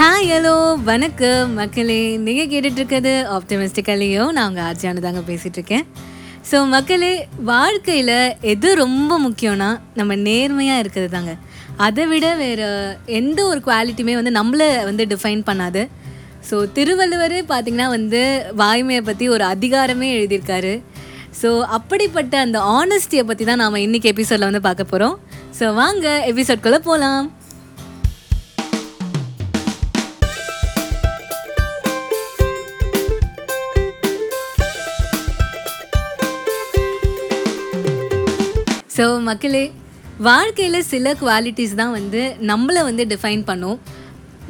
Hi hello வணக்கம். மக்களே நீங்கள் கேட்டுட்ருக்கிறது ஆப்டமிஸ்டிக்கலையோ நான் உங்கள் ஆர்ஜியானு தாங்க ஸோ மக்களே வாழ்க்கையில் எது ரொம்ப முக்கியம்னா நம்ம நேர்மையாக இருக்கிறது தாங்க. அதை விட வேறு எந்த ஒரு குவாலிட்டியுமே வந்து நம்மளை வந்து டிஃபைன் பண்ணாது. ஸோ திருவள்ளுவர் பார்த்திங்கன்னா வந்து வாய்மையை பற்றி ஒரு அதிகாரமே எழுதியிருக்காரு. ஸோ அப்படிப்பட்ட அந்த ஆனஸ்டியை பற்றி தான் நாம் இன்றைக்கி எபிசோடில் வந்து பார்க்க போகிறோம் ஸோ வாங்க எபிசோட்குள்ளே போகலாம் ஸோ மக்களே வாழ்க்கையில் சில குவாலிட்டிஸ் தான் வந்து நம்மளை வந்து டிஃபைன் பண்ணும்.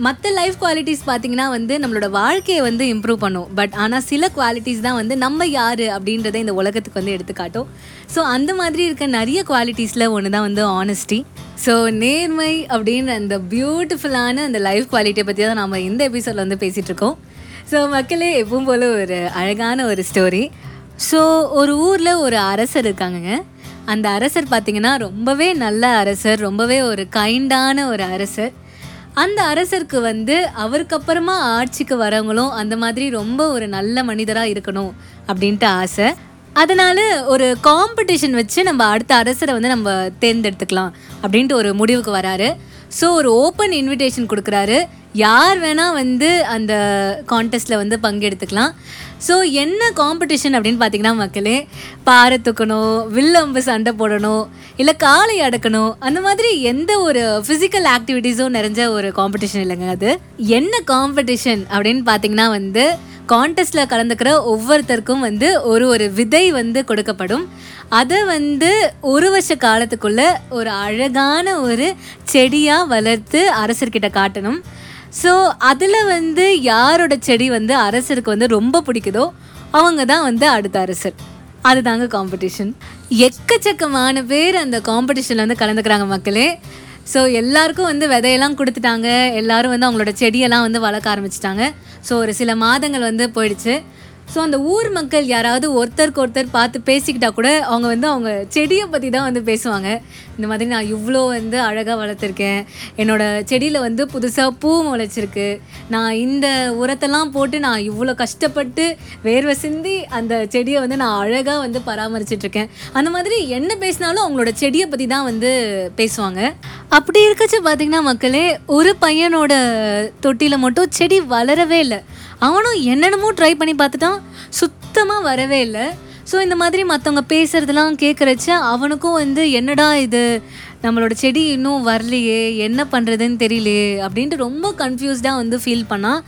மற்ற லைஃப் குவாலிட்டிஸ் பார்த்தீங்கன்னா வந்து நம்மளோட வாழ்க்கையை வந்து இம்ப்ரூவ் பண்ணும். பட் ஆனால் சில குவாலிட்டிஸ் தான் வந்து நம்ம யார் அப்படின்றத இந்த உலகத்துக்கு வந்து எடுத்துக்காட்டும். ஸோ அந்த மாதிரி இருக்க நிறைய குவாலிட்டிஸில் ஒன்று தான் வந்து ஆனஸ்டி ஸோ நேர்மை அப்படின்ற அந்த பியூட்டிஃபுல்லான அந்த லைஃப் குவாலிட்டியை பற்றி தான் நம்ம இந்த எபிசோடில் வந்து பேசிகிட்டு இருக்கோம். ஸோ மக்களே எப்பவும் போல் ஒரு அழகான ஒரு ஸ்டோரி ஸோ ஒரு ஊரில் ஒரு அரசர் இருக்காங்கங்க. அந்த அரசர் பார்த்திங்கன்னா ரொம்பவே நல்ல அரசர் ரொம்பவே ஒரு கைண்டான ஒரு அரசர். அந்த அரசருக்கு வந்து அவருக்கு அப்புறமா ஆட்சிக்கு வரவங்களும் அந்த மாதிரி ரொம்ப ஒரு நல்ல மனிதராக இருக்கணும் அப்படின்ட்டு ஆசை. அதனால ஒரு காம்படிஷன் வச்சு நம்ம அடுத்த அரசரை வந்து நம்ம தேர்ந்தெடுத்துக்கலாம் அப்படின்ட்டு ஒரு முடிவுக்கு வராரு. ஸோ ஒரு ஓப்பன் இன்விடேஷன் கொடுக்குறாரு. யார் வேணால் வந்து அந்த கான்டெஸ்ட்டில் வந்து பங்கெடுத்துக்கலாம். ஸோ என்ன காம்படிஷன் அப்படின்னு பார்த்தீங்கன்னா மக்களே பாறை தூக்கணும் வில்லம்பு சண்டை போடணும் இல்லை காலை அடக்கணும் அந்த மாதிரி எந்த ஒரு ஃபிசிக்கல் ஆக்டிவிட்டீஸும் நிறைஞ்ச ஒரு காம்படிஷன் இல்லைங்க அது. என்ன காம்படிஷன் அப்படின்னு பார்த்தீங்கன்னா வந்து கான்டெஸ்ட்டில் கலந்துக்கிற ஒவ்வொருத்தருக்கும் வந்து ஒரு ஒரு விதை வந்து கொடுக்கப்படும். அதை வந்து ஒரு வருஷ காலத்துக்குள்ளே ஒரு அழகான ஒரு செடியாக வளர்த்து அரசர்கிட்ட காட்டணும். ஸோ அதில் வந்து யாரோட செடி வந்து அரசருக்கு வந்து ரொம்ப பிடிக்குதோ அவங்க தான் வந்து அடுத்த அரசர். அதுதாங்க காம்படிஷன் எக்கச்சக்கமான பேர் அந்த காம்படிஷனில் வந்து கலந்துக்கிறாங்க மக்களே. ஸோ எல்லாருக்கும் வந்து விதையெல்லாம் கொடுத்துட்டாங்க. எல்லாரும் வந்து அவங்களோட செடியெல்லாம் வந்து வளர்க்க ஆரம்பிச்சிட்டாங்க. ஸோ ஒரு சில மாதங்கள் வந்து போயிடுச்சு. ஸோ அந்த ஊர் மக்கள் யாராவது ஒருத்தருக்கு ஒருத்தர் பார்த்து பேசிக்கிட்டா கூட அவங்க வந்து அவங்க செடியை பற்றி தான் வந்து பேசுவாங்க. இந்த மாதிரி நான் இவ்வளோ வந்து அழகாக வளர்த்துருக்கேன். என்னோடய செடியில் வந்து புதுசாக பூ முளைச்சிருக்கு. நான் இந்த உரத்தெல்லாம் போட்டு நான் இவ்வளோ கஷ்டப்பட்டு வேர்வை சிந்தி அந்த செடியை வந்து நான் அழகாக வந்து பராமரிச்சிட்ருக்கேன். அந்த மாதிரி என்ன பேசினாலும் அவங்களோட செடியை பற்றி தான் வந்து பேசுவாங்க. அப்படி இருக்கச்சு பார்த்திங்கன்னா மக்களே ஒரு பையனோட தொட்டியில் மட்டும் செடி வளரவே இல்லை. அவனும் என்னென்னமோ ட்ரை பண்ணி பார்த்துட்டான். சுத்தமாக வரவே இல்லை. ஸோ இந்த மாதிரி மற்றவங்க பேசுகிறதெல்லாம் கேட்குறச்ச அவனுக்கும் வந்து என்னடா இது? நம்மளோட செடி இன்னும் வரலையே. என்ன பண்ணுறதுன்னு தெரியலையே. அப்படின்ட்டு ரொம்ப கன்ஃபியூஸ்டாக வந்து ஃபீல் பண்ணான்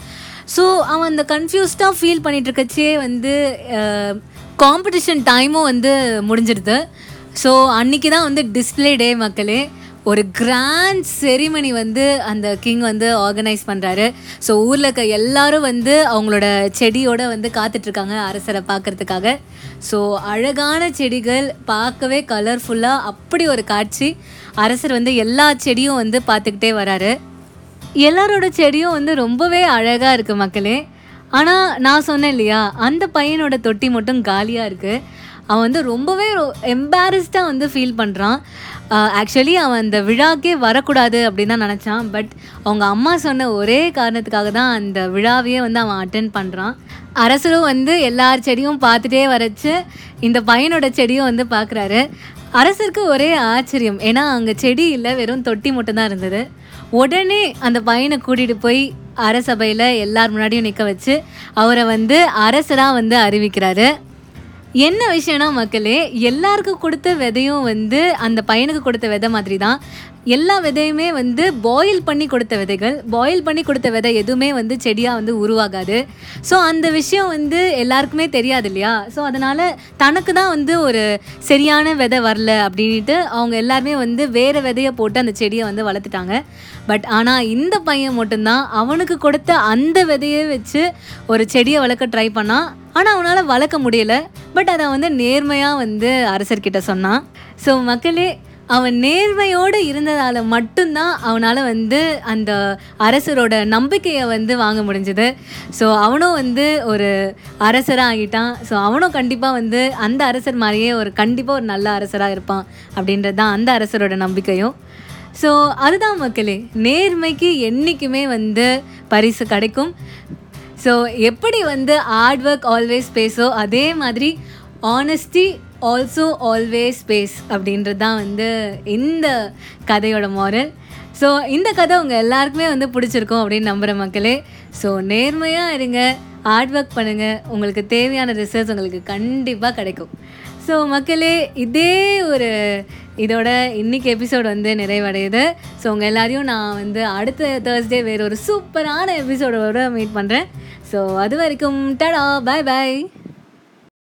ஸோ அவன் அந்த கன்ஃபியூஸ்டாக ஃபீல் பண்ணிட்டுருக்கச்சே வந்து காம்படிஷன் டைமும் வந்து முடிஞ்சிடுது. ஸோ அன்றைக்கி தான் வந்து டிஸ்பிளே டே மக்களே. ஒரு கிராண்ட் செரிமனி வந்து அந்த கிங் வந்து ஆர்கனைஸ் பண்ணுறாரு ஸோ ஊரில் இருக்க எல்லாரும் வந்து அவங்களோட செடியோடு வந்து காத்துட்ருக்காங்க அரசரை பார்க்கறதுக்காக. ஸோ அழகான செடிகள் பார்க்கவே கலர்ஃபுல்லாக அப்படி ஒரு காட்சி. அரசர் வந்து எல்லா செடியும் வந்து பார்த்துக்கிட்டே வராரு. எல்லாரோட செடியும் வந்து ரொம்பவே அழகாக இருக்குது மக்களே. ஆனால் நான் சொன்னேன் இல்லையா அந்த பையனோட தொட்டி மட்டும் காலியாக இருக்குது அவன் வந்து ரொம்பவே எம்பாரஸ்டாக வந்து ஃபீல் பண்ணுறான் ஆக்சுவலி அவன் அந்த விழாக்கே வரக்கூடாது அப்படின்னு தான் நினச்சான். பட் அவங்க அம்மா சொன்ன ஒரே காரணத்துக்காக தான் அந்த விழாவையே வந்து அவன் அட்டன் பண்ணுறான் அரசரும் வந்து எல்லார் செடியும் பார்த்துட்டே வரச்சு இந்த பையனோட செடியும் வந்து பார்க்குறாரு அரசருக்கு ஒரே ஆச்சரியம். ஏன்னா அங்கே செடி இல்லை வெறும் தொட்டி மட்டும்தான் இருந்தது. உடனே அந்த பையனை கூட்டிகிட்டு போய் அரசபையில் எல்லார் முன்னாடியும் நிற்க வச்சு அவரை வந்து அரசராக வந்து அறிவிக்கிறாரு. என்ன விஷயம்னா மக்களே எல்லாருக்கும் கொடுத்த விதையும் வந்து அந்த பையனுக்கு கொடுத்த விதை மாதிரி தான் எல்லா விதையுமே வந்து பாயில் பண்ணி கொடுத்த விதைகள் பாயில் பண்ணி கொடுத்த விதை எதுவுமே வந்து செடியாக வந்து உருவாகாது. ஸோ அந்த விஷயம் வந்து எல்லாருக்குமே தெரியாது இல்லையா? ஸோ அதனால் தனக்கு தான் வந்து ஒரு சரியான விதை வரல அப்படின்ட்டு அவங்க எல்லாருமே வந்து வேறு விதையை போட்டு அந்த செடியை வந்து வளர்த்துட்டாங்க. பட் ஆனால் இந்த பையன் மட்டும்தான் அவனுக்கு கொடுத்த அந்த விதையை வச்சு ஒரு செடியை வளர்க்க ட்ரை பண்ணான் ஆனால் அவனால் வளர்க்க முடியல. பட் அதை வந்து நேர்மையாக வந்து அரசர்கிட்ட சொன்னான். ஸோ மக்களே அவன் நேர்மையோடு இருந்ததால் மட்டும்தான் அவனால் வந்து அந்த அரசரோட நம்பிக்கையை வந்து வாங்க முடிஞ்சது. ஸோ அவனும் வந்து ஒரு அரசராக ஆகிட்டான் ஸோ அவனும் கண்டிப்பாக வந்து அந்த அரசர் மாதிரியே ஒரு கண்டிப்பாக ஒரு நல்ல அரசராக இருப்பான் அப்படின்றது தான் அந்த அரசரோட நம்பிக்கையும். ஸோ அதுதான் மக்களே நேர்மைக்கு என்றைக்குமே வந்து பரிசு கிடைக்கும். ஸோ எப்படி வந்து ஹார்ட் ஒர்க் ஆல்வேஸ் பேசோ அதே மாதிரி ஆனஸ்டி ஆல்சோ ஆல்வேஸ் ஸ்பேஸ் அப்படின்றது தான் வந்து இந்த கதையோட மாரல் ஸோ இந்த கதை உங்கள் எல்லாருக்குமே வந்து பிடிச்சிருக்கும் அப்படின்னு நம்புகிற மக்களே. ஸோ நேர்மையாக இருங்க ஹார்ட் ஒர்க் பண்ணுங்கள் உங்களுக்கு தேவையான ரிசர்ச் உங்களுக்கு கண்டிப்பாக கிடைக்கும். ஸோ மக்களே இதே ஒரு இதோட இன்னைக்கு எபிசோட் வந்து நிறைவடையுது. ஸோ உங்கள் எல்லாரையும் நான் வந்து அடுத்த தேர்ஸ்டே வேறு ஒரு சூப்பரான எபிசோடோடு மீட் பண்ணுறேன் ஸோ அது வரைக்கும் டடா பாய் பாய்